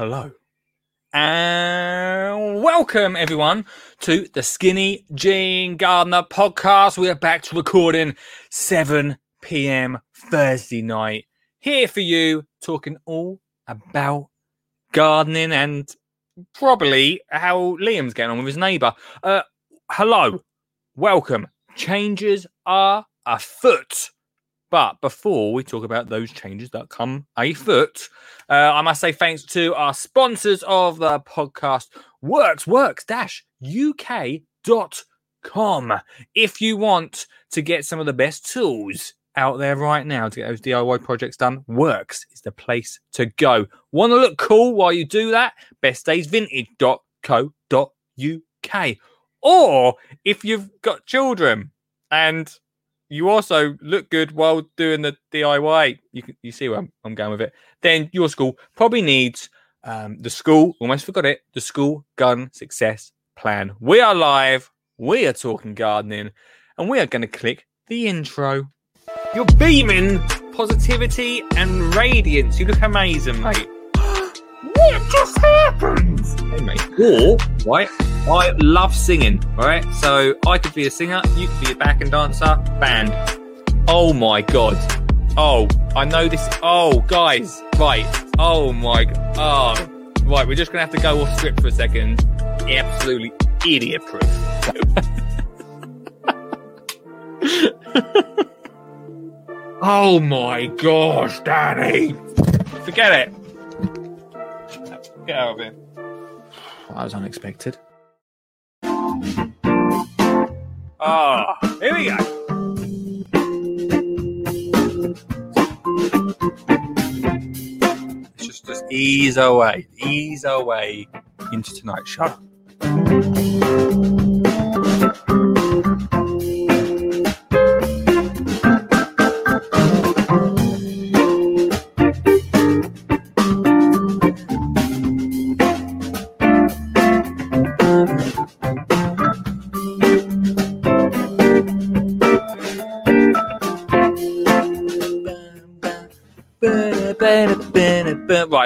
hello. And welcome everyone to the Skinny Jean Gardener podcast. We are back to recording 7 p.m. Thursday night. Here for you, talking all about gardening and probably how Liam's getting on with his neighbour. Uh, hello, welcome. Changes are afoot. But before we talk about those changes that come afoot, uh, I must say thanks to our sponsors of the podcast, Worx, Worx Dash UK.com. If you want to get some of the best tools out there right now to get those DIY projects done, Worx is the place to go. Want to look cool while you do that? Bestdaysvintage.co.uk. Or if you've got children and you also look good while doing the DIY. You can, you see where I'm, I'm going with it. Then your school probably needs um, the school. Almost forgot it. The school garden success plan. We are live. We are talking gardening, and we are going to click the intro. You're beaming positivity and radiance. You look amazing, mate. what just happened? Hey, mate. Or right. I love singing, right? So I could be a singer, you could be a back and dancer, band. Oh my god. Oh, I know this. Oh, guys, right. Oh my. Oh, right. We're just gonna have to go off script for a second. Absolutely idiot proof. oh my gosh, Danny! Forget it. Get out of here. That was unexpected. Ah, oh, here we go. Let's just, just ease away, ease away into tonight's show.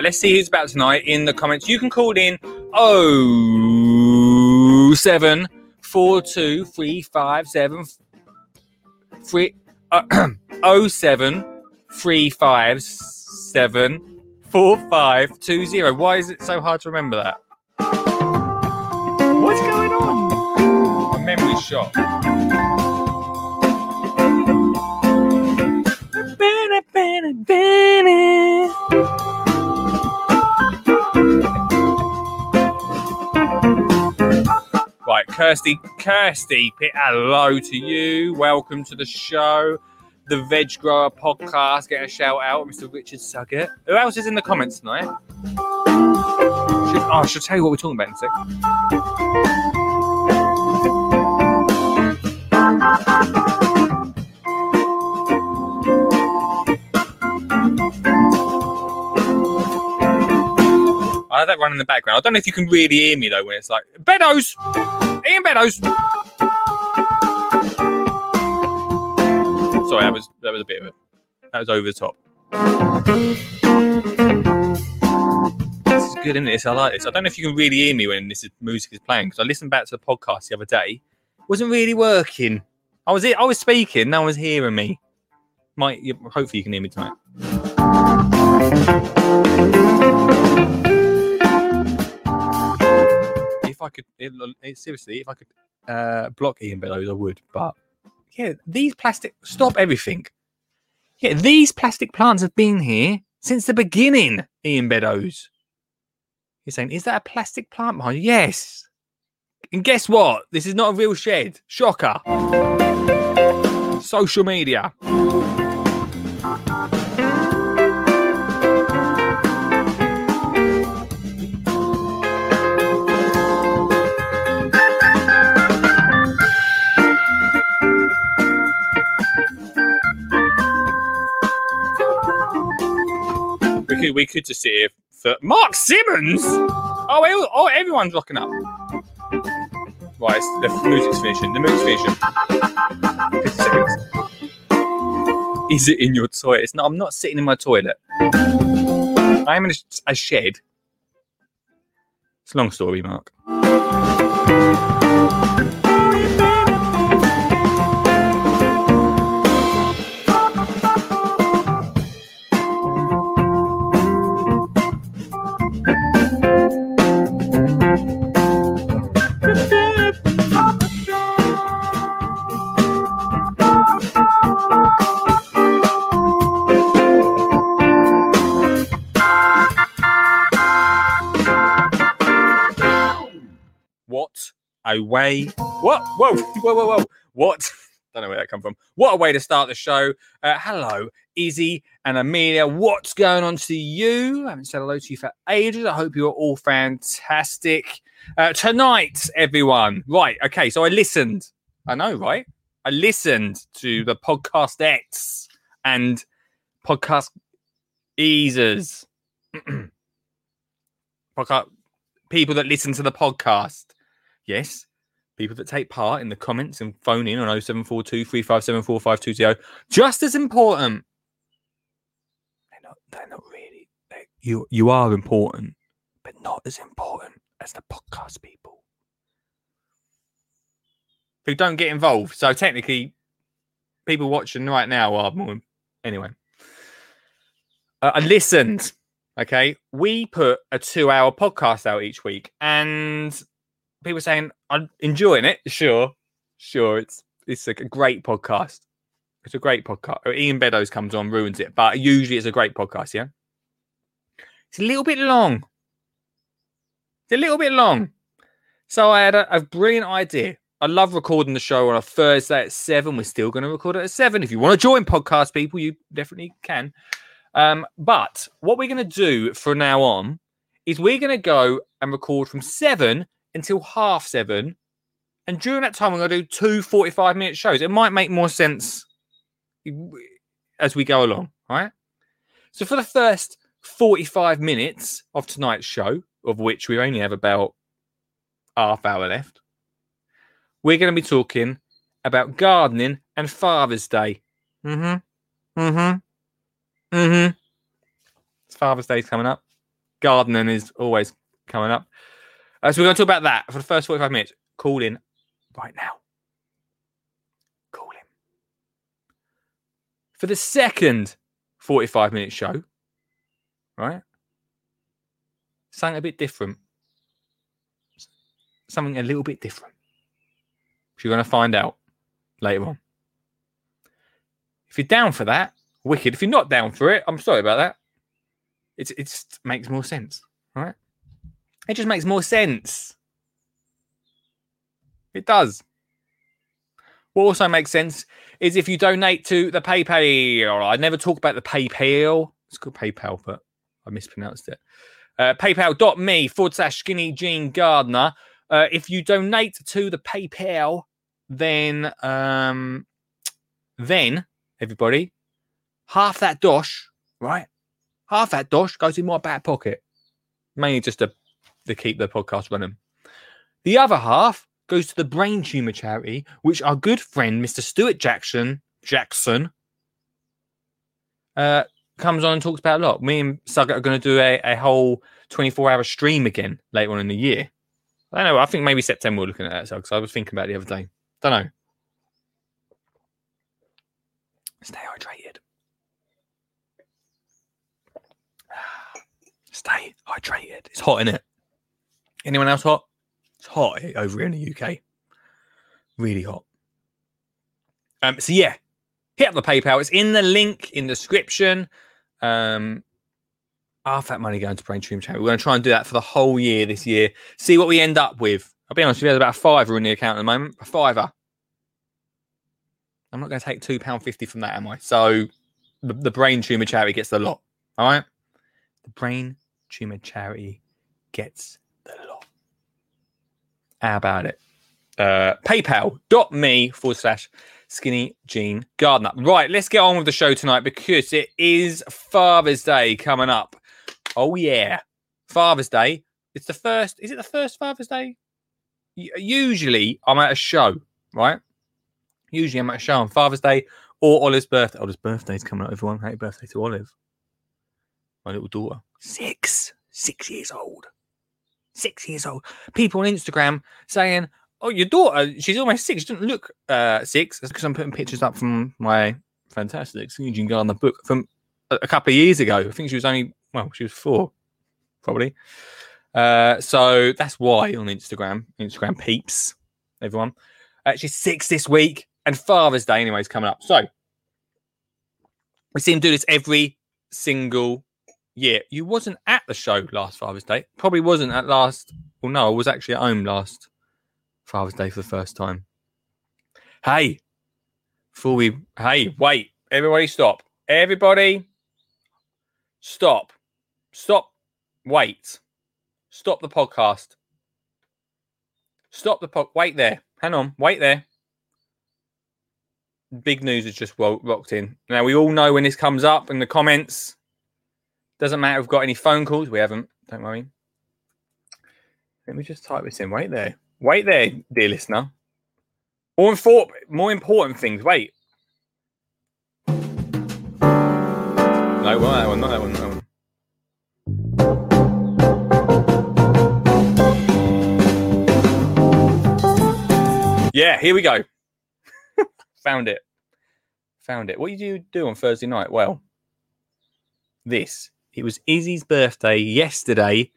Let's see who's about tonight in the comments. You can call in 07 42 357 uh, 07 357 4520. Why is it so hard to remember that? What's going on? My memory's shot. Kirsty, Kirsty, hello to you. Welcome to the show. The Veg Grower podcast. Get a shout out, Mr. Richard Suggett. Who else is in the comments tonight? Should, oh, I should tell you what we're talking about in a sec. I have that run in the background. I don't know if you can really hear me though when it's like Beddoes, Ian Beddoes. Sorry, that was that was a bit of it. That was over the top. This is good, isn't it? I like this. I don't know if you can really hear me when this is, music is playing because I listened back to the podcast the other day. It wasn't really working. I was I was speaking, no one was hearing me. Might hopefully you can hear me tonight. I could, it, it, seriously, if I could uh, block Ian Beddoes, I would. But yeah, these plastic, stop everything. Yeah, these plastic plants have been here since the beginning, Ian Beddoes. You're saying, is that a plastic plant behind you? Yes. And guess what? This is not a real shed. Shocker. Social media. We could, just sit here for Mark Simmons. Oh, oh, everyone's locking up. Right, the music's finishing. The music's finishing. Is it in your toilet? It's not. I'm not sitting in my toilet. I'm in a, a shed It's a long story, Mark. What a way! What? Whoa! Whoa! Whoa! Whoa! What? Don't know where that come from. What a way to start the show. Uh, hello, Izzy and Amelia. What's going on to you? I haven't said hello to you for ages. I hope you're all fantastic. Uh, tonight, everyone. Right. Okay. So I listened. I know, right? I listened to the podcast X and podcast easers. podcast people that listen to the podcast. Yes, people that take part in the comments and phone in on 0742 357 4520. Just as important. They're not, they're not really. They, you, you are important, but not as important as the podcast people who don't get involved. So technically, people watching right now are more. Anyway, uh, I listened. Okay, we put a two-hour podcast out each week, and people saying I'm enjoying it. Sure, sure, it's it's a great podcast. It's a great podcast. Ian Beddoes comes on, ruins it, but usually it's a great podcast. Yeah, it's a little bit long. It's a little bit long. So I had a, a brilliant idea. I love recording the show on a Thursday at seven. We're still going to record it at seven. If you want to join podcast people, you definitely can. Um, but what we're going to do from now on is we're going to go and record from seven until half seven. And during that time, we're going to do two 45 minute shows. It might make more sense as we go along. right? So for the first 45 minutes of tonight's show, of which we only have about half hour left, we're going to be talking about gardening and Father's Day. Mm hmm. Mm hmm. Mm hmm. Father's Day's coming up. Gardening is always coming up. Uh, so we're going to talk about that for the first 45 minutes. Call in right now. Call in. For the second 45 minute show, right? Something a bit different. Something a little bit different. You're going to find out later on. If you're down for that, wicked. If you're not down for it, I'm sorry about that. It, it just makes more sense, right? It just makes more sense. It does. What also makes sense is if you donate to the PayPal. I never talk about the PayPal. It's called PayPal, but I mispronounced it. Uh, PayPal.me forward slash skinny jean gardener. Uh, if you donate to the PayPal, then um, then everybody, half that dosh, right? Half that dosh goes in my back pocket, mainly just to to keep the podcast running. The other half goes to the brain tumor charity, which our good friend Mr. Stuart Jackson Jackson uh, comes on and talks about a lot. Me and Suggett are going to do a, a whole 24 hour stream again later on in the year. I don't know. I think maybe September we're looking at that. So, because I was thinking about the other day. Don't know. Stay hydrated. Stay hydrated. It's hot in it. Anyone else hot? It's hot over here in the UK. Really hot. Um, so yeah, hit up the PayPal. It's in the link in the description. Um, half that money going to Brain Stream Charity. We're going to try and do that for the whole year this year. See what we end up with. I'll be honest you, there's about a fiver in the account at the moment. A fiver. I'm not going to take two pound fifty from that, am I? So the, the Brain Tumor Charity gets the lot. All right. The Brain Tumor Charity gets. How about it? Uh, PayPal.me forward slash skinny jean gardener. Right, let's get on with the show tonight because it is Father's Day coming up. Oh, yeah. Father's Day. It's the first, is it the first Father's Day? Usually I'm at a show, right? Usually I'm at a show on Father's Day or Olive's birthday. Olive's birthday's coming up, everyone. Happy birthday to Olive. My little daughter. Six. Six years old. Six years old. People on Instagram saying, "Oh, your daughter, she's almost six. She doesn't look uh, six. Because I'm putting pictures up from my fantastic Eugene Gardner book from a, a couple of years ago. I think she was only well, she was four, probably. Uh, so that's why on Instagram, Instagram peeps, everyone. Uh, she's six this week, and Father's Day anyway is coming up. So we see him do this every single year. You wasn't at the show last Father's Day. Probably wasn't at last. Well, no, I was actually at home last Father's Day for the first time. Hey, before we, hey, wait, everybody stop. Everybody stop. Stop. Wait. Stop the podcast. Stop the pod. Wait there. Hang on. Wait there. Big news has just ro- rocked in. Now, we all know when this comes up in the comments. Doesn't matter if we've got any phone calls. We haven't. Don't worry. Let me just type this in. Wait there. Wait there, dear listener. More, infor- more important things. Wait. No, that one, not that one, not that one. Yeah, here we go. Found it. Found it. What did you do on Thursday night? Well, this. It was Izzy's birthday yesterday.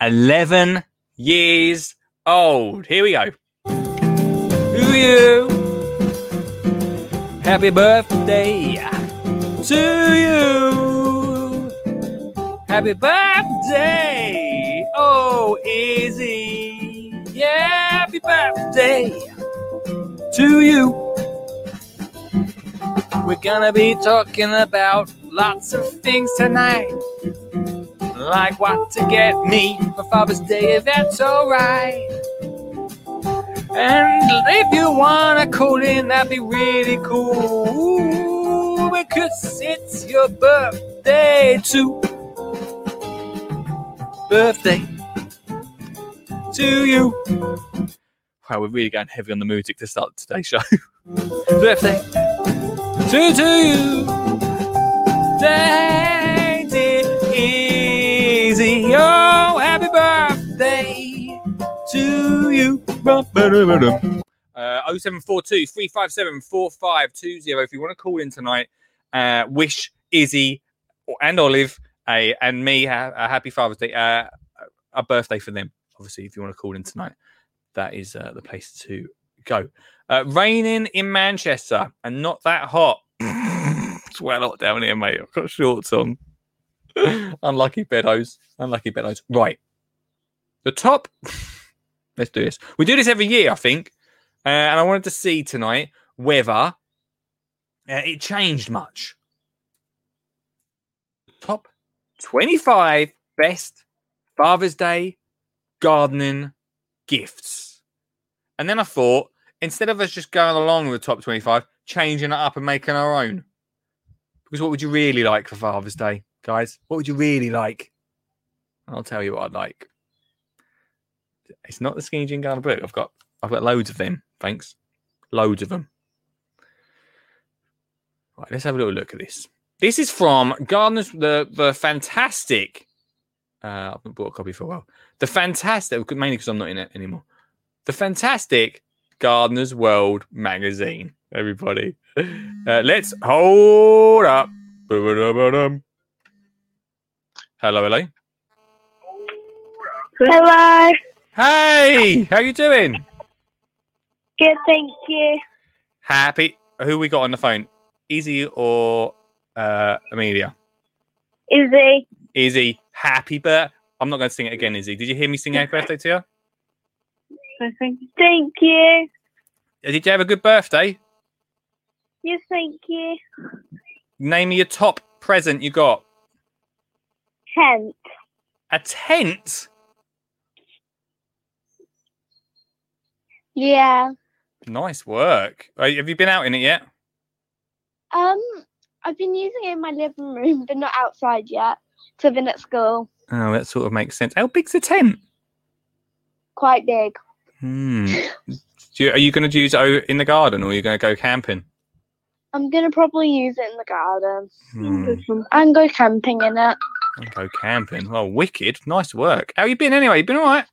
11 years old. Here we go. To you. Happy birthday to you. Happy birthday. Oh, Izzy. Yeah, happy birthday to you. We're gonna be talking about lots of things tonight. Like what to get me for Father's Day, if that's alright. And if you wanna call in, that'd be really cool. Because it's your birthday too. Birthday to you. Wow, we're really going heavy on the music to start today's show. birthday to, to you. Day Uh, 0742 357 4520. If you want to call in tonight, uh, wish Izzy and Olive a, and me a, a happy Father's Day, uh, a birthday for them. Obviously, if you want to call in tonight, that is uh, the place to go. Uh, raining in Manchester and not that hot. it's well hot down here, mate. I've got shorts on. Unlucky Beddoes. Unlucky Beddoes. Right. The top. Let's do this. We do this every year, I think. Uh, and I wanted to see tonight whether uh, it changed much. Top 25 best Father's Day gardening gifts. And then I thought, instead of us just going along with the top 25, changing it up and making our own. Because what would you really like for Father's Day, guys? What would you really like? I'll tell you what I'd like. It's not the Skinny Jean Garden book. I've got I've got loads of them. Thanks. Loads of them. Right, let's have a little look at this. This is from Gardeners, the the fantastic. Uh, I haven't bought a copy for a while. The fantastic, mainly because I'm not in it anymore. The fantastic Gardener's World magazine. Everybody, uh, let's hold up. Hello, hello. Hello. Hey, how you doing? Good, thank you. Happy. Who we got on the phone? Izzy or uh, Amelia? Izzy. Izzy, happy birthday. I'm not going to sing it again, Izzy. Did you hear me sing happy birthday to you? Thank you. Uh, Did you have a good birthday? Yes, thank you. Name me your top present you got. Tent. A tent? Yeah. Nice work. Have you been out in it yet? Um, I've been using it in my living room, but not outside yet. So I've been at school. Oh, that sort of makes sense. How big's the tent? Quite big. Hmm. Do you, are you going to use it in the garden or are you going to go camping? I'm gonna probably use it in the garden Hmm. and go camping in it. Go camping. Well, wicked. Nice work. How you been anyway? You been all right?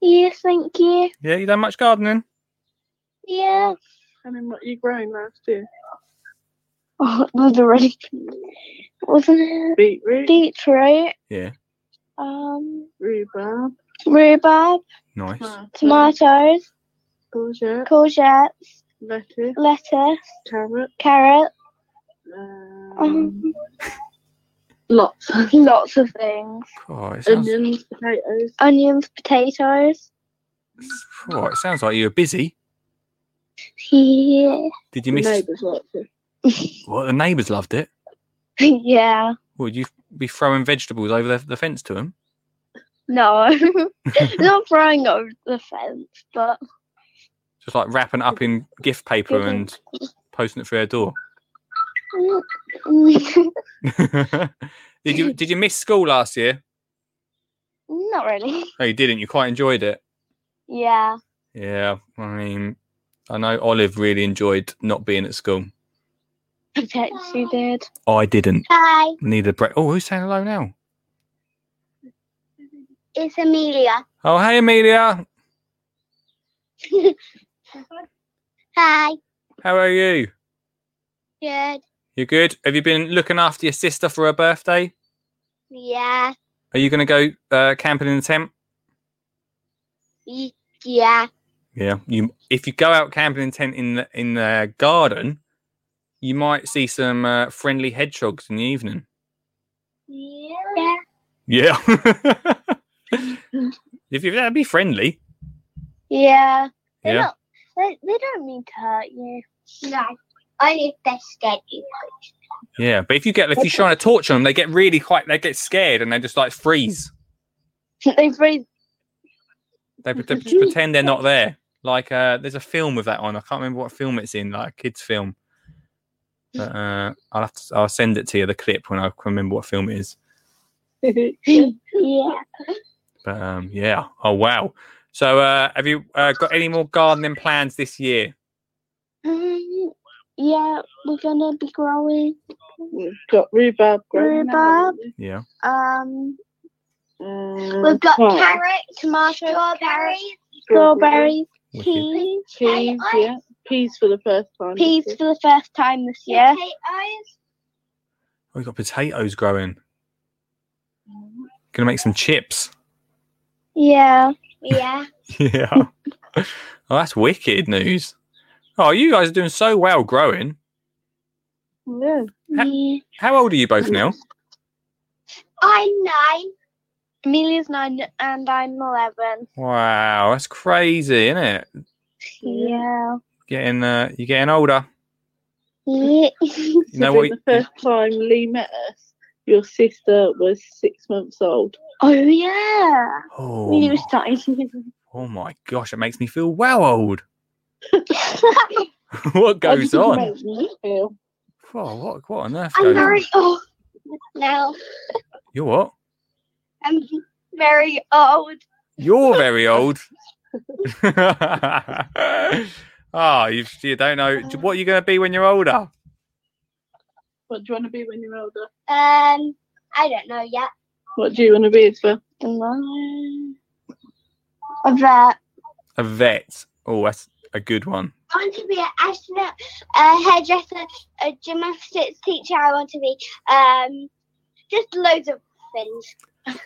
Yes, thank you. Yeah, you done much gardening? Yeah. And then what you grown last year? Oh, it was already, wasn't it? Beetroot, Beetroot, Yeah. um, rhubarb, rhubarb, Nice. tomato, tomatoes, courgette, courgettes, lettuce, lettuce, carrot, carrot, um, um, lots. lots of things. Oh, it, sounds, Onions, potatoes. Onions, potatoes. oh, it sounds like you were busy. Yeah. Did you miss? The Neighbours of. Well, the neighbours loved it. yeah. Would you be throwing vegetables over the, the fence to them? No. Not throwing over the fence, but Just like wrapping it up in gift paper and posting it through their door. did you did you miss school last year? not really. No, oh, you didn't. You quite enjoyed it. Yeah. Yeah, I mean, I know Olive really enjoyed not being at school. I bet she did. I didn't. Hi, Neither Brett. Oh, who's saying hello now? it's Amelia. Oh, hey, Amelia. Hi. How are you? Good. You good? Have you been looking after your sister for her birthday? Yeah. Are you going to go uh, camping in the tent? Yeah. Yeah. You, if you go out camping in the tent in the in the garden, you might see some uh, friendly hedgehogs in the evening. Yeah. Yeah. if you that'd be friendly. Yeah. They're Yeah. not, they, they don't mean to hurt you. No. Only if they're scared you. Yeah, but if you get if you shine a torch on them, they get really quite they get scared and they just like freeze. they breathe. They, they pretend they're not there. Like uh, there's a film with that on. I can't remember what film it's in, like a kids film. But uh, I'll have to I'll send it to you the clip when I can remember what film it is. Yeah. But um, yeah. Oh wow. So uh, have you uh, got any more gardening plans this year? Um, yeah, we're gonna be growing. We've got rhubarb growing. Rhubarb. Yeah. Um, we? Um, we've got plant, carrots, tomatoes, strawberries, strawberries, Wicked. peas, peas, yeah, peas for the first time. peas for the first time this year. Oh, we've got potatoes growing. Gonna make some chips. Yeah. Yeah. Yeah. oh, that's wicked news. Oh, you guys are doing so well growing. Yeah. Ha- yeah. How old are you both now? I'm nine. Amelia's nine and I'm eleven. Wow, that's crazy, isn't it? Yeah. Getting uh, you're getting older. Yeah. You know So what? The first time Lee met us, your sister was six months old. oh yeah. Oh, We my- was tiny. oh my gosh, it makes me feel well old. what goes on? make you feel? Oh, what what on earth I'm goes very on? old now. You're what? I'm very old. You're very old. oh, you you don't know what you're going to be when you're older. What do you want to be when you're older? Um, I don't know yet. What do you want to be as well? A vet. A vet. Oh, that's a good one. I want to be an astronaut, a hairdresser, a gymnastics teacher. I want to be um, just loads of things.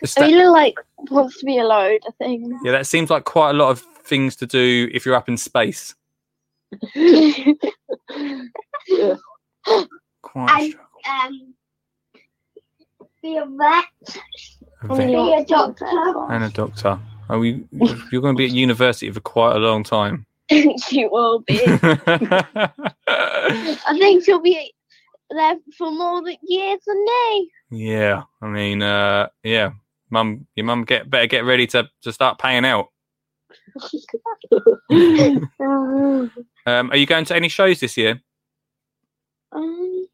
It's that- Amelia like wants to be a load of things. yeah, that seems like quite a lot of things to do if you're up in space. Yeah. Quite And- um, be a vet. A vet Be a doctor. and a doctor. Oh, you, you're going to be at university for quite a long time. She will be. I think she'll be there for more than years than me. yeah, I mean, uh, yeah, mum, your mum get better get ready to to start paying out. um, Um, are you going to any shows this year? Um,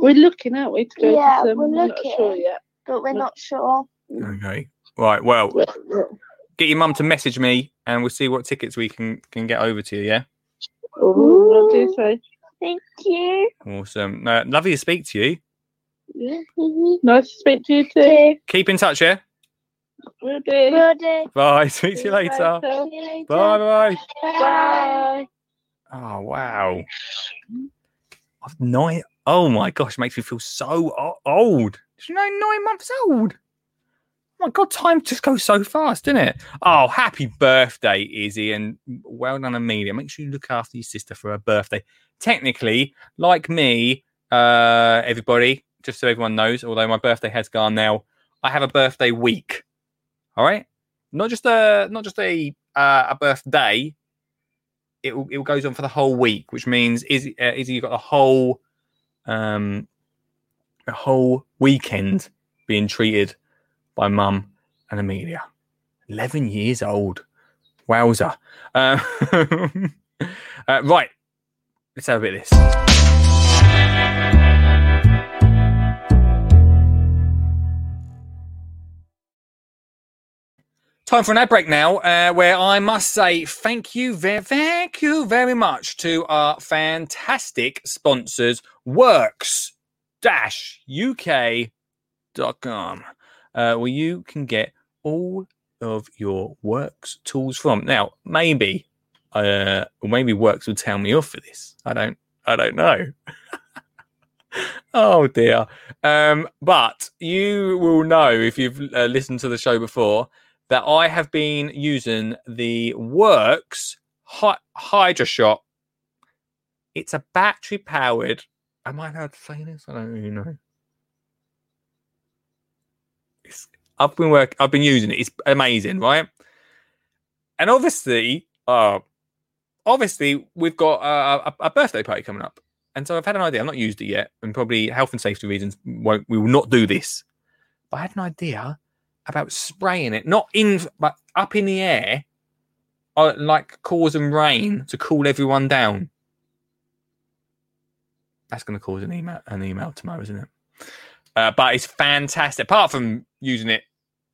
We're looking, aren't we, to go Yeah, to some? we're I'm not looking. sure yet. but we're not sure. Okay, right. Well, Well, well, get your mum to message me, and we'll see what tickets we can can get over to you. Yeah, oh, what do you say? Thank you. awesome. Uh, lovely to speak to you. Yeah. Nice to speak to you too. Too. Keep in touch, yeah. Will do. Will do. Bye. Speak to you later. See you later. Bye. Bye. Bye. Oh wow. I've nine. Oh my gosh, it makes me feel so old. Did you know nine months old? Oh my god, time just goes so fast, doesn't it? Oh, happy birthday, Izzy, and well done, Amelia. Make sure you look after your sister for her birthday. Technically, like me, uh, everybody, just so everyone knows, although my birthday has gone now, I have a birthday week. All right, not just a not just a uh, a birthday. It it goes on for the whole week, which means Izzy, uh, Izzy you got the whole um a whole weekend being treated by mum and Amelia. 11 years old. Wowza. Uh, uh, right. Let's have a bit of this. Time for an ad break now, uh, where I must say thank you, very, thank you very much to our fantastic sponsors, Worx-UK.com, uh, where you can get all of your Worx tools from. Now, maybe, uh, or maybe Worx will tell me off for this. I don't, I don't know. oh dear. Um, but you will know if you've uh, listened to the show before that I have been using the Worx Hy- HydroShot. It's a battery powered. Am I allowed to say this? I don't really know. It's, I've been work. I've been using it. It's amazing, right? And obviously, uh, obviously, we've got a, a, birthday party coming up, and so I've had an idea. I've not used it yet, and probably health and safety reasons won't. We will not do this. But I had an idea about spraying it, not in, but up in the air, uh, like causing rain to cool everyone down. That's going to cause an email, an email tomorrow, isn't it? Uh, but it's fantastic. Apart from using it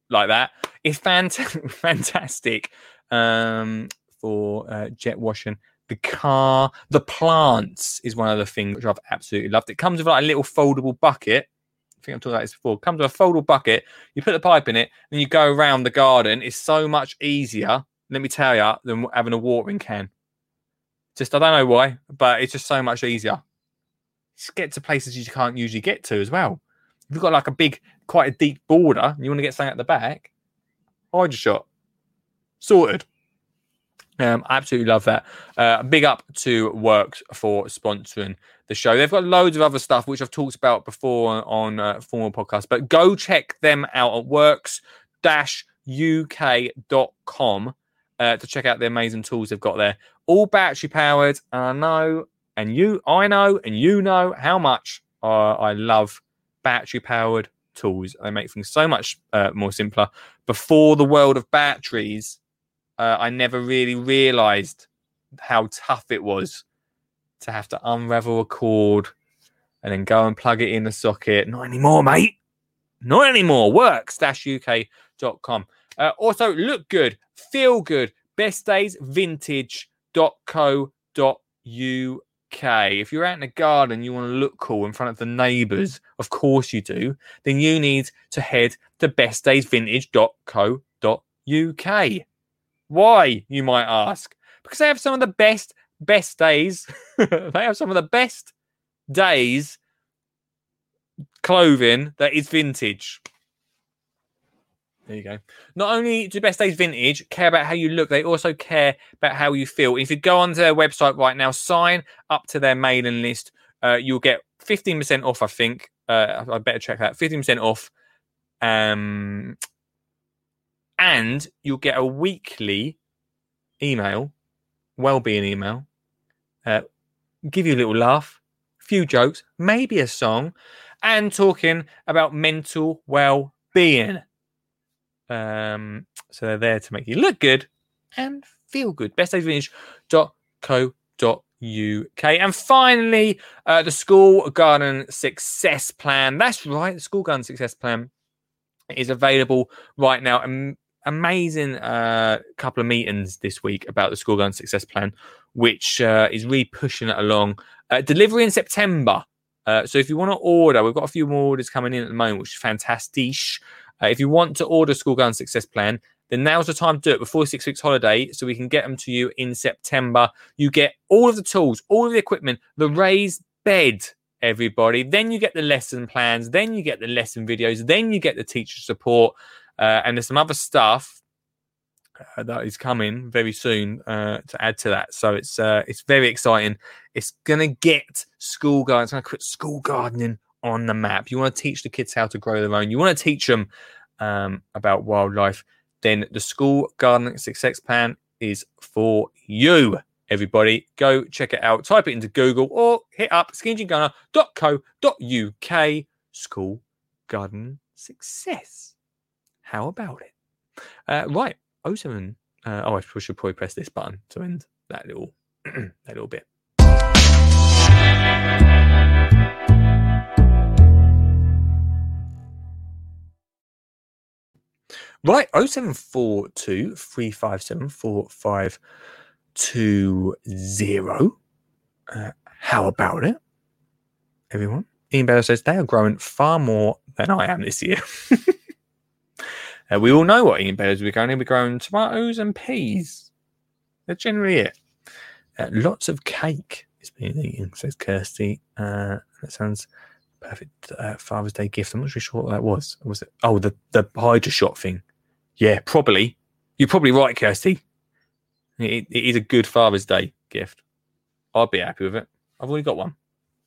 like that, it's fant- fantastic um, for uh, jet washing. The car, the plants is one of the things which I've absolutely loved. It comes with like a little foldable bucket. I think I've talked about this before. It comes with a foldable bucket. You put the pipe in it, and you go around the garden. It's so much easier, let me tell you, than having a watering can. Just I don't know why, but it's just so much easier. Just get to places you can't usually get to as well. You've got like a big, quite a deep border, and you want to get something at the back, HydroShot, sorted. Um, absolutely love that. Uh, big up to Worx for sponsoring the show. They've got loads of other stuff which I've talked about before on uh, formal podcasts, but go check them out at worx-uk.com uh, to check out the amazing tools they've got there. All battery powered, and I know, and you, I know, and you know how much uh, I love battery powered tools. They make things so much uh, more simpler. Before the world of batteries, uh, I never really realized how tough it was to have to unravel a cord and then go and plug it in the socket. Not anymore, mate. Not anymore. Worx-uk.com. Uh, also, look good, feel good. Best days vintage.co.uk. If you're out in the garden, you want to look cool in front of the neighbours, of course you do, then you need to head to bestdaysvintage.co.uk. Why, you might ask? Because they have some of the best, best days. they have some of the best days clothing that is vintage. There you go. Not only do Best Days Vintage care about how you look, they also care about how you feel. If you go onto their website right now, sign up to their mailing list, uh, you'll get 15% off, I think. Uh, I better check that. 15% off. Um, and you'll get a weekly email, well-being email, uh, give you a little laugh, a few jokes, maybe a song, and talking about mental well-being. Um, so they're there to make you look good and feel good. Bestdaysvintage.co.uk. And finally, uh, the School Garden Success Plan. That's right, the School Garden Success Plan is available right now. Am- amazing uh, couple of meetings this week about the School Garden Success Plan, which uh, is really pushing it along. Uh, delivery in September. Uh, so if you want to order, we've got a few more orders coming in at the moment, which is fantastic. Uh, if you want to order school garden success plan, then now's the time to do it before six weeks holiday so we can get them to you in September. You get all of the tools, all of the equipment, the raised bed, everybody. Then you get the lesson plans, then you get the lesson videos, then you get the teacher support, uh, and there's some other stuff uh, that is coming very soon uh, to add to that. So it's uh, it's very exciting. It's gonna get school gardening. It's gonna put school gardening on the map. You want to teach the kids how to grow their own. You want to teach them um, about wildlife. Then the school gardening success plan is for you. Everybody, go check it out. Type it into Google or hit up skingygunner.co.uk. School garden success. How about it? Uh, right, 07. Uh, oh, I should probably press this button to end that little that little bit. Right, 0742 357 4520. Uh, how about it, everyone? Ian Bell says they are growing far more than I am this year. uh, we all know what Ian Bell is we're going to be growing tomatoes and peas. That's generally it. Uh, lots of cake is being eaten, says Kirsty. Uh, that sounds perfect uh, Father's Day gift. I'm not really sure what that was. Was it? Oh, the the HydroShot thing. Yeah, probably. You're probably right, Kirsty. It, it is a good Father's Day gift. I'd be happy with it. I've already got one.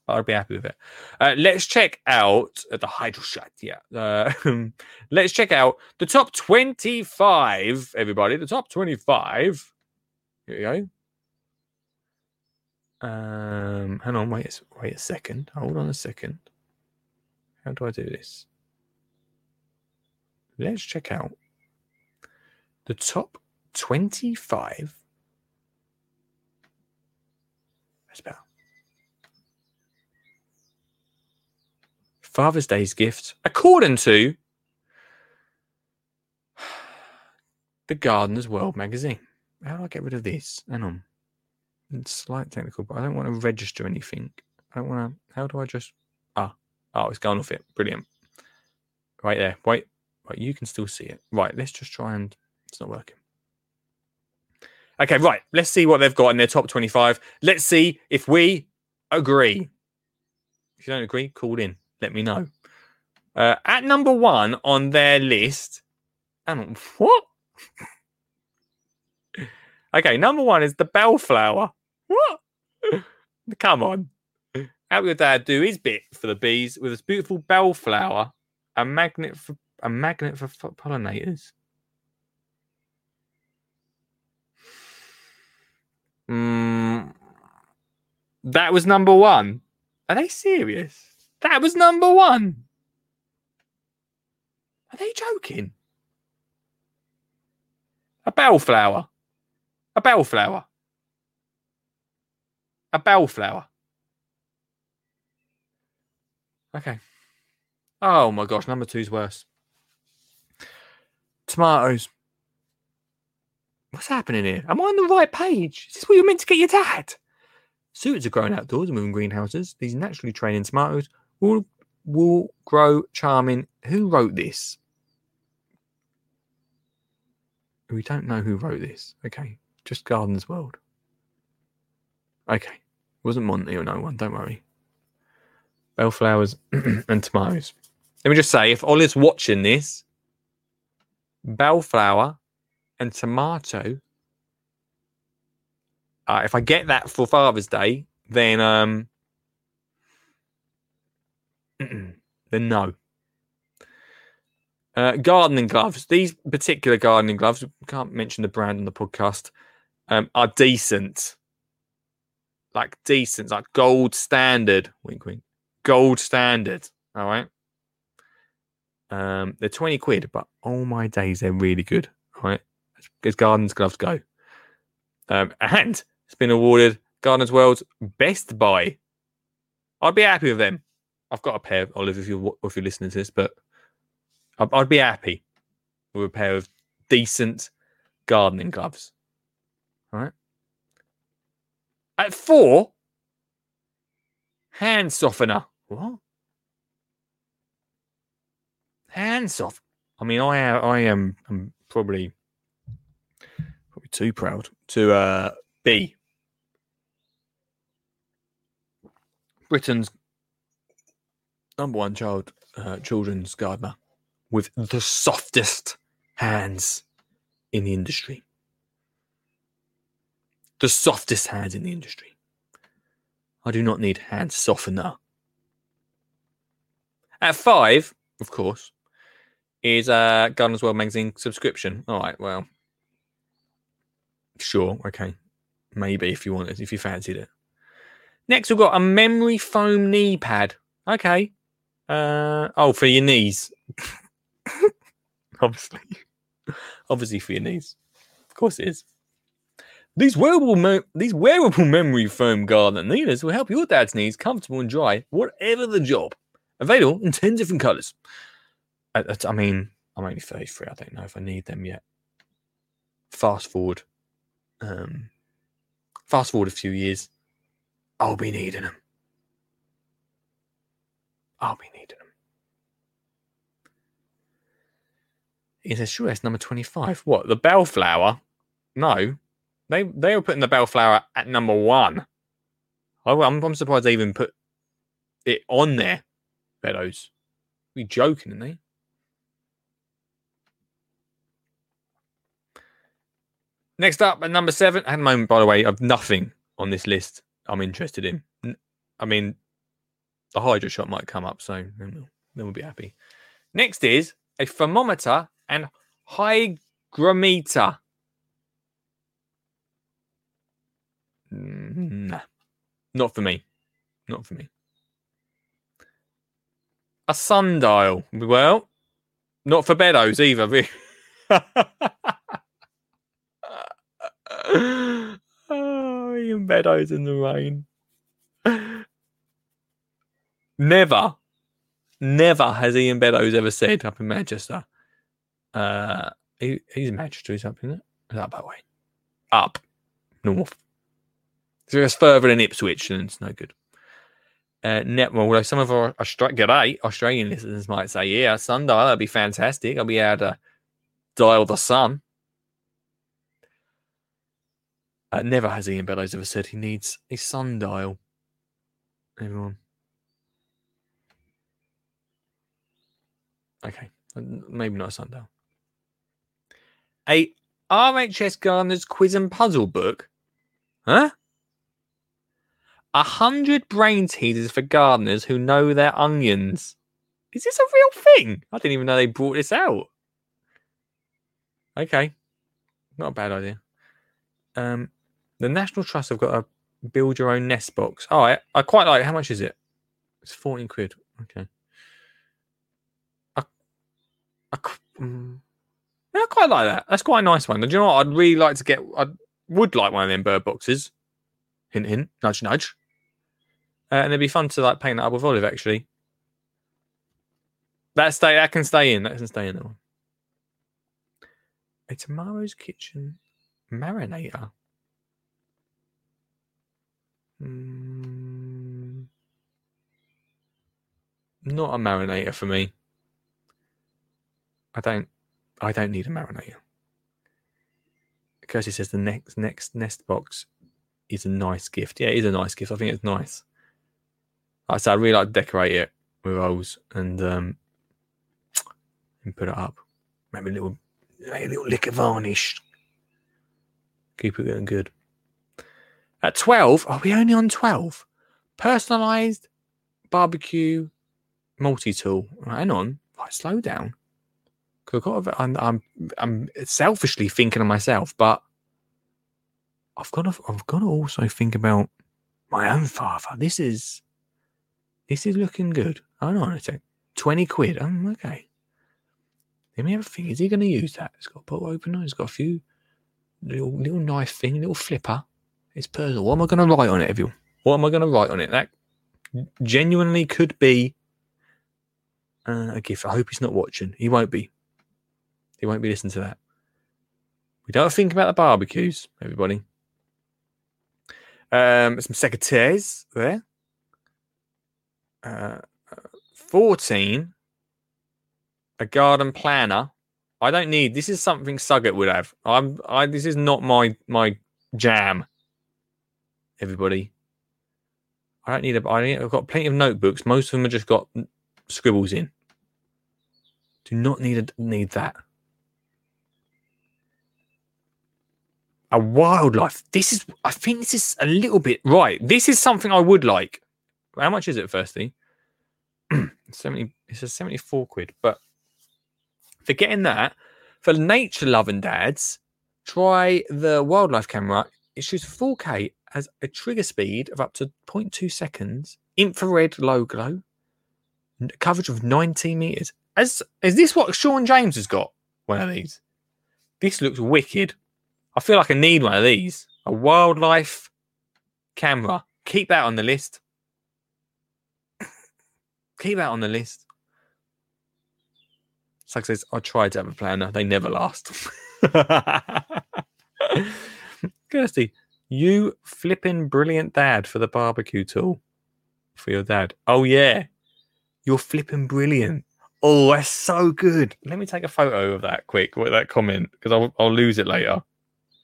I'd be happy with it. Uh, let's check out uh, the HydroShot. Yeah. Uh, let's check out the top 25, everybody. The top 25. Here we go. Um, hang on, wait, wait a second. Hold on a second. How do I do this? Let's check out the top 25 That's. Father's Day's gift, according to the Gardener's World magazine. How do I get rid of this? Hang on. It's slight technical, but I don't want to register anything. I don't want to. How do I just. Ah. Oh, it's gone off it. Brilliant. Right there. Wait. Right, you can still see it. Right, let's just try and. It's not working. Okay, right. Let's see what they've got in their top 25. Let's see if we agree. If you don't agree, call in. Let me know. Uh, at number one on their list, and what? okay, number one is the bellflower. What? Come on. Will your dad do his bit for the bees with this beautiful bellflower, a magnet for a magnet for pollinators? Mm, that was number one. Are they serious? That was number one. Are they joking? A bellflower. A bellflower. A bellflower. Okay. Oh my gosh, number two's worse. Tomatoes. What's happening here? Am I on the right page? Is this what you're meant to get your dad? Suitors are grown outdoors and within greenhouses. These naturally training tomatoes will will grow charming. Who wrote this? We don't know who wrote this. Okay, just Garden's World. Okay, it wasn't Monty or no one. Don't worry. Bellflowers and tomatoes. Let me just say, if Olive's watching this, bellflower and tomato. Uh, if I get that for Father's Day, then um, then no. Uh, gardening gloves. These particular gardening gloves, can't mention the brand on the podcast, um, are decent. Like decent, like gold standard. Wink, wink. Gold standard. All right. Um, they're 20 quid, but oh my days, they're really good. All right as Gardens Gloves go. Um, and it's been awarded Gardeners World's Best Buy. I'd be happy with them. I've got a pair, Olive, if you're, if you're listening to this, but I'd, I'd be happy with a pair of decent gardening gloves. All right. At four, hand softener. What? Hand soft. I mean, I am, I am I'm probably too proud to uh, be Britain's number one child uh, children's gardener with the softest hands in the industry. The softest hands in the industry. I do not need hand softener. At five, of course, is uh Gardener's World magazine subscription. All right, well, sure, okay, maybe if you wanted, if you fancied it. Next, we've got a memory foam knee pad. Okay, uh, oh, for your knees, obviously, obviously for your knees. Of course, it is. These wearable, these wearable memory foam garden kneelers will help your dad's knees comfortable and dry, whatever the job. Available in 10 different colors. I, I- I mean, I'm only 33. I don't know if I need them yet. Fast forward. Um, fast forward a few years. I'll be needing them. I'll be needing them. He says, sure, that's number 25. What? The bellflower? No. They they were putting the bellflower at number one. I, I'm, I'm surprised they even put it on there. Beddoes. We joking, aren't they? Next up at number seven, at the moment, by the way, of nothing on this list I'm interested in. I mean, the HydroShot might come up, so then we'll, be happy. Next is a thermometer and hygrometer. Mm, Nah, not for me. Not for me. A sundial. Well, not for Beddoes either. oh, Ian Beddoes in the rain. Never, never has Ian Beddoes ever said up in Manchester. Uh, he, he's in Manchester, he's up in it. Is that way? Up, north. So it's further than Ipswich, and it's no good. Uh, net, well, some of our Austra- Australian listeners might say, "Yeah, sundial, that'd be fantastic. I'll be able to dial the sun." Uh, never has Ian Beddoes ever said he needs a sundial. Everyone, okay, maybe not a sundial. A RHS Gardener's quiz and puzzle book, huh? A hundred brain teasers for gardeners who know their onions. Is this a real thing? I didn't even know they brought this out. Okay, not a bad idea. Um, the National Trust have got a build your own nest box. Oh, I, I quite like. it. How much is it? It's fourteen quid. Okay. I, I, mm, I quite like that. That's quite a nice one. Do you know what? I'd really like to get. I would like one of them bird boxes. Hint, hint. Nudge, nudge. Uh, and it'd be fun to like paint that up with olive. Actually, that stay. That can stay in. That can stay in that one. A tomorrow's kitchen marinator. Mm, not a marinator for me. I don't. I don't need a marinator. Kirsty says the next next nest box is a nice gift. Yeah, it is a nice gift. I think it's nice. Like I said, I really like to decorate it with rolls and um and put it up. Maybe a little maybe a little lick of varnish. Keep it going good. At 12, are we only on 12? Personalized barbecue multi tool. Hang on. Right, slow down. 'Cause I'm, I'm, I'm selfishly thinking of myself, but I've got to, I've got to also think about my own father. This is, this is looking good. Hold on a sec. 20 quid. Um, okay. Let me have a think. Is he going to use that? It's got a bottle opener. It's got a few little, little knife thing, little flipper. It's personal. What am I going to write on it, everyone? What am I going to write on it? That genuinely could be uh, a gift. I hope he's not watching. He won't be. He won't be listening to that. We don't think about the barbecues, everybody. Um, some secretaries there. Uh, 14 a garden planner. I don't need. This is something Suggett would have. I'm. I. This is not my my jam. Everybody. I don't need a. I need, I've got plenty of notebooks. Most of them have just got scribbles in. Do not need a, need that. A wildlife. This is. I think this is a little bit right. This is something I would like. How much is it? Firstly, seventy. It's a seventy-four quid. But for getting that, for nature loving dads, try the wildlife camera. It shoots 4K, has a trigger speed of up to 0.2 seconds, infrared low glow, coverage of 90 meters. As is this what Sean James has got? One of these. This looks wicked. I feel like I need one of these. A wildlife camera. Keep that on the list. Keep that on the list. Sug says, I tried to have a planner. They never last. Kirsty, you flipping brilliant dad for the barbecue tool for your dad. Oh, yeah. You're flipping brilliant. Oh, that's so good. Let me take a photo of that quick with that comment because I'll, I'll lose it later.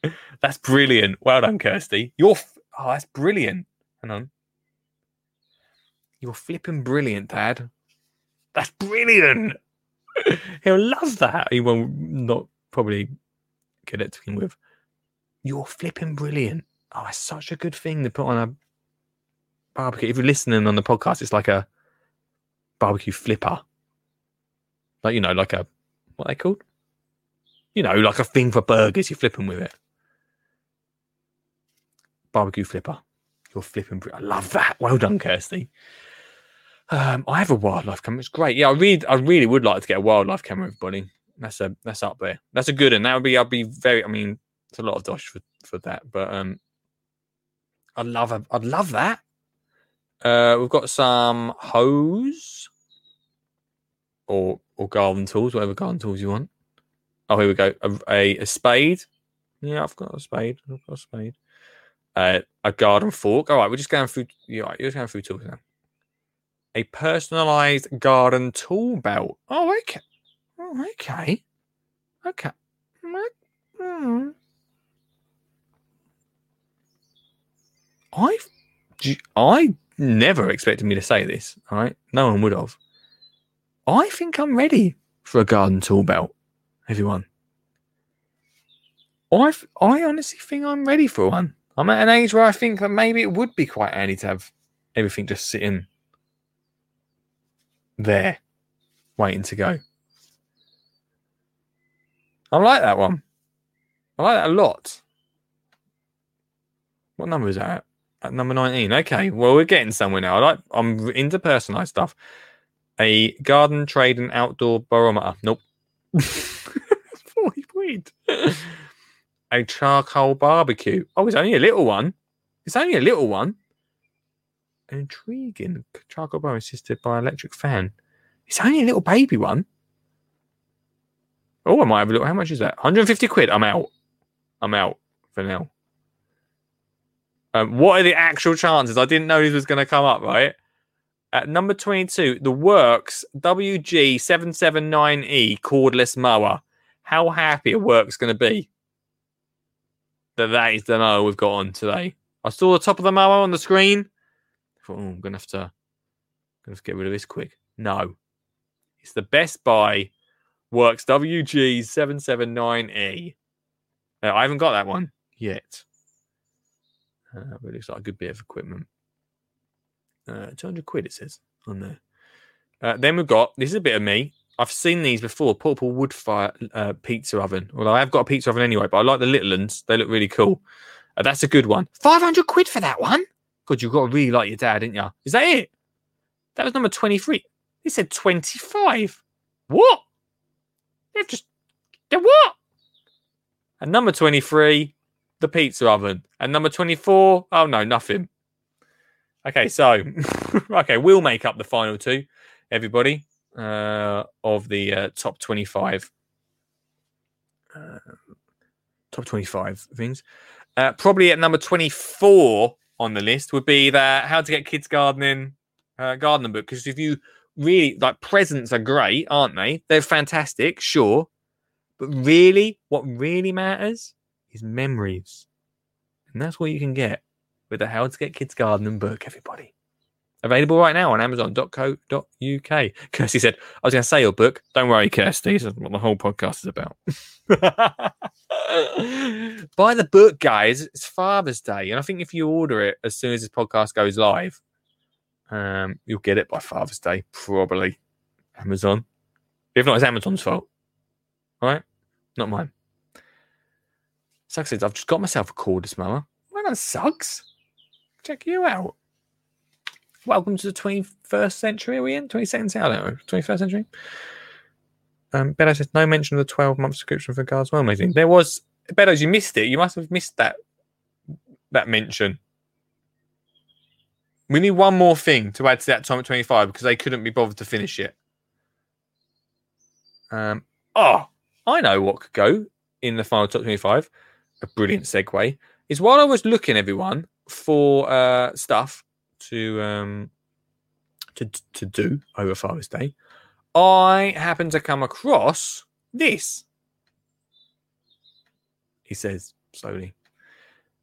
That's brilliant. Well done, Kirsty. You're, f- oh, that's brilliant. Hang on. You're flipping brilliant, Dad. That's brilliant. He'll love that. He will not probably him with. You're flipping brilliant. Oh, it's such a good thing to put on a barbecue. If you're listening on the podcast, it's like a barbecue flipper. Like, you know, like a, what are they called? You know, like a thing for burgers. You're flipping with it. Barbecue flipper. You're flipping. I love that. Well done, Kirsty. Um, I have a wildlife camera. It's great. Yeah, I really, I really would like to get a wildlife camera, everybody. That's a that's up there. That's a good one. That would be. I'd be very. I mean, it's a lot of dosh for for that, but um, I'd love. A, I'd love that. Uh, we've got some hose or or garden tools, whatever garden tools you want. Oh, here we go. A, a, a spade. Yeah, I've got a spade. I've got a spade. Uh, a garden fork. All right, we're just going through. You're right, you're just going through tools now. A personalized garden tool belt. Oh, okay. Oh, okay. Okay. Hmm. I, I never expected me to say this. All right, no one would have. I think I'm ready for a garden tool belt, everyone. I, I honestly think I'm ready for one. I'm at an age where I think that maybe it would be quite handy to have everything just sitting there, waiting to go. I like that one. I like that a lot. What number is that? At? Number 19. Okay, well, we're getting somewhere now. I like, I'm into personalized stuff. A garden, trade, and outdoor barometer. Nope. 40 quid. a charcoal barbecue. Oh, it's only a little one. It's only a little one. An Intriguing. Charcoal barbecue assisted by electric fan. It's only a little baby one. Oh, I might have a look. How much is that? 150 quid. I'm out. I'm out for now. Um, what are the actual chances? I didn't know this was going to come up, right? At number 22, the Worx WG779E cordless mower. How happy a Worx going to be that that is the mower we've got on today. I saw the top of the mower on the screen. I thought, oh, I'm going to have to, gonna have to get rid of this quick. No. It's the Best Buy Worx WG779E. Uh, I haven't got that one yet. Uh, but it looks like a good bit of equipment. Uh, 200 quid, it says on there. Uh, then we've got this is a bit of me. I've seen these before. Portable wood fire uh, pizza oven. Well, I have got a pizza oven anyway, but I like the little ones. They look really cool. Uh, that's a good one. 500 quid for that one? God, you've got to really like your dad, didn't you? Is that it? That was number 23. It said 25. What? They've just. They're what? And number 23, the pizza oven. And number 24, oh no, nothing. Okay, so, okay, we'll make up the final two, everybody, uh, of the uh, top 25. Uh, top 25 things. Uh, probably at number 24 on the list would be that How to Get Kids Gardening uh, Gardening book. Because if you really like presents are great, aren't they? They're fantastic, sure. But really, what really matters is memories. And that's what you can get with the How to Get Kids Garden book, everybody. Available right now on Amazon.co.uk. Kirsty said, I was going to say your book. Don't worry, Kirsty. This is what the whole podcast is about. Buy the book, guys. It's Father's Day. And I think if you order it as soon as this podcast goes live, um, you'll get it by Father's Day, probably. Amazon. If not, it's Amazon's fault. All right? Not mine. Says, I've just got myself a cordless mower. Why not Suggs? Check you out. Welcome to the 21st century. Are we in? 22nd century? I don't know. 21st century? Um, Beto says, no mention of the 12 month subscription for Guards Well magazine. There was, Beto, you missed it. You must have missed that that mention. We need one more thing to add to that time at 25 because they couldn't be bothered to finish it. Um, oh, I know what could go in the final top 25. A brilliant segue is while I was looking, everyone, for uh, stuff to um, to to do over Father's Day, I happened to come across this. He says slowly.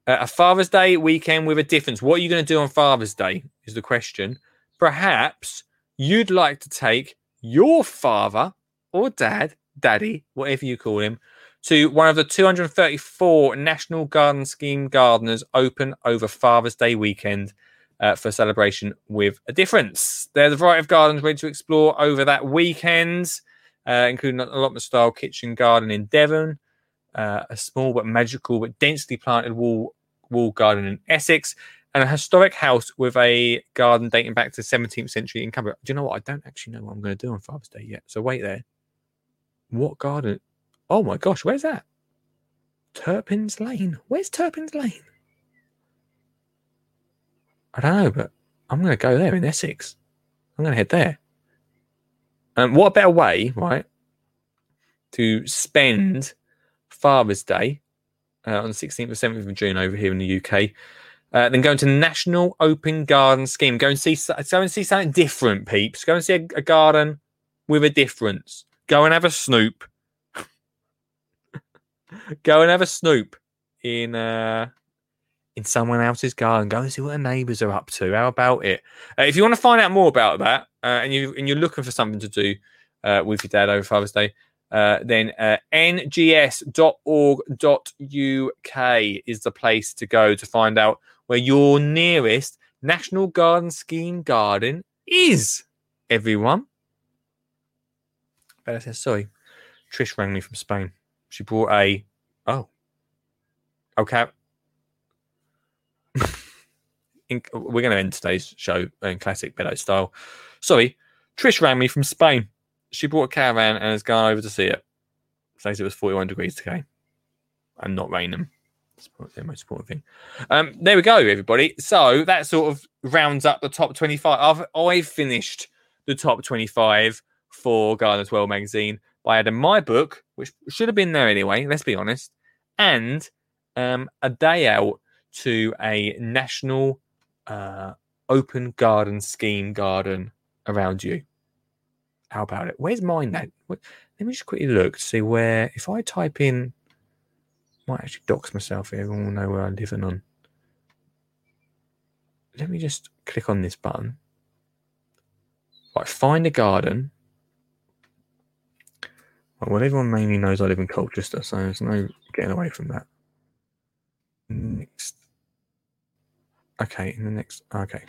Uh, a Father's Day weekend with a difference. What are you going to do on Father's Day? Is the question. Perhaps you'd like to take your father or dad, daddy, whatever you call him, to one of the 234 National Garden Scheme gardeners open over Father's Day weekend uh, for celebration with a difference. There's a variety of gardens ready to explore over that weekend, uh, including an allotment style kitchen garden in Devon, uh, a small but magical but densely planted wall wall garden in Essex, and a historic house with a garden dating back to the 17th century in Cumbria. Do you know what? I don't actually know what I'm going to do on Father's Day yet. So wait there. What garden? Oh my gosh, where's that? Turpin's Lane. Where's Turpin's Lane? I don't know, but I'm going to go there in Essex. I'm going to head there. And um, what better way, right, to spend Father's Day uh, on the 16th or 17th of June over here in the UK uh, than going to the National Open Garden Scheme. Go and see, go and see something different, peeps. Go and see a, a garden with a difference. Go and have a snoop. go and have a snoop in uh, in someone else's garden. Go and see what the neighbours are up to. How about it? Uh, if you want to find out more about that, uh, and you and you're looking for something to do uh, with your dad over Father's Day, uh, then uh, ngs.org.uk is the place to go to find out where your nearest National Garden Scheme garden is. Everyone. Better says sorry. Trish rang me from Spain. She brought a oh okay in, we're going to end today's show in classic Beto style. Sorry, Trish rang me from Spain. She brought a caravan and has gone over to see it. Says it was 41 degrees today and not raining. That's the most important thing. Um, there we go, everybody. So that sort of rounds up the top 25. I've, I've finished the top 25 for Gardeners World magazine by adding my book, which should have been there anyway, let's be honest, and um, a day out to a national uh, open garden scheme garden around you. How about it? Where's mine now? Let me just quickly look to see where, if I type in, might actually dox myself here, everyone will know where I live and on. Let me just click on this button. Right, find a garden. Well, everyone mainly knows I live in Colchester, so there's no getting away from that. Next Okay, in the next. Okay.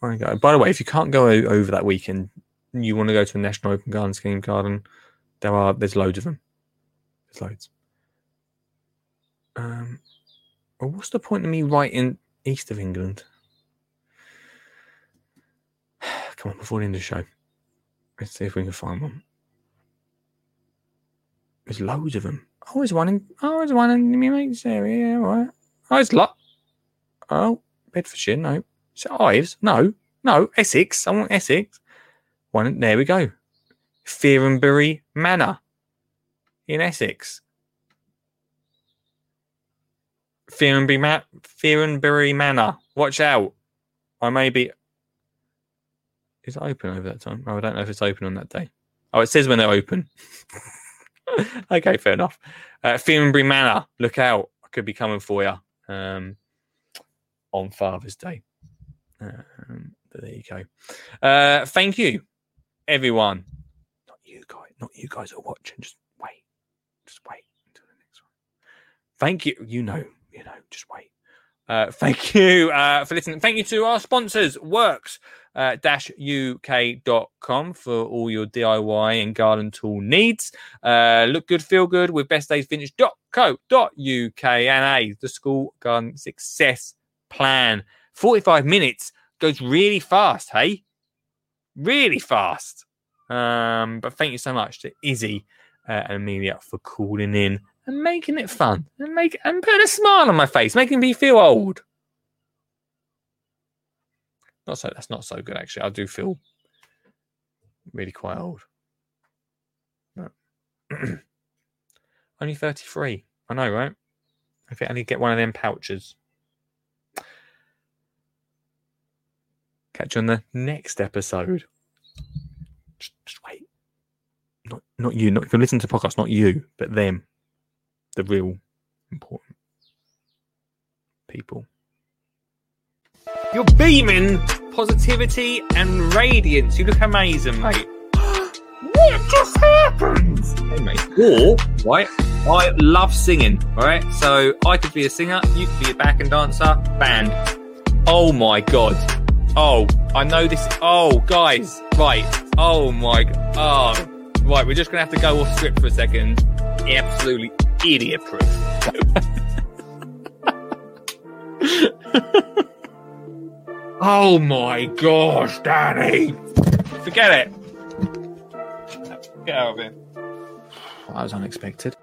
Fine. Go. By the way, if you can't go over that weekend, you want to go to a National Open Garden Scheme Garden. There are there's loads of them. There's loads. Um, well, what's the point of me writing east of England? Come on, before the end of the show, let's see if we can find one. There's loads of them. Oh, there's one in. Oh, there's one in my mate's area. Yeah, right. Oh, there's lot. Oh, Bedfordshire, no. So Ives, no, no. Essex, I want Essex. One, there we go. Feeringbury Manor in Essex. Feeringbury, Ma- Manor. Watch out. I may be. Is it open over that time? Oh, I don't know if it's open on that day. Oh, it says when they're open. okay, fair enough. Uh, Finsbury Manor, look out. I could be coming for you um, on Father's Day. Um, but there you go. Uh, thank you, everyone. Not you guys. Not you guys are watching. Just wait. Just wait until the next one. Thank you. You know. You know. Just wait. Uh, thank you uh, for listening. Thank you to our sponsors, Worx uh, uk.com for all your DIY and garden tool needs. Uh, look good, feel good with bestdaysvintage.co.uk and a the school garden success plan. 45 minutes goes really fast, hey? Really fast. Um, but thank you so much to Izzy uh, and Amelia for calling in and making it fun and make and putting a smile on my face, making me feel old. Not so that's not so good actually. I do feel really quite old. But only 33. I know, right? If I to get one of them pouches. Catch you on the next episode. Just, just wait. Not not you. Not if you listen to podcasts, not you, but them. The real important people. You're beaming positivity and radiance. You look amazing, mate. what just happened? Hey, mate. Or, right, I love singing, right? So I could be a singer, you could be a back and dancer, band. Oh my god. Oh, I know this. Oh, guys, right. Oh my. Oh, right. We're just gonna have to go off script for a second. Absolutely idiot proof. oh my gosh, Danny! Forget it. Get out of here. That was unexpected.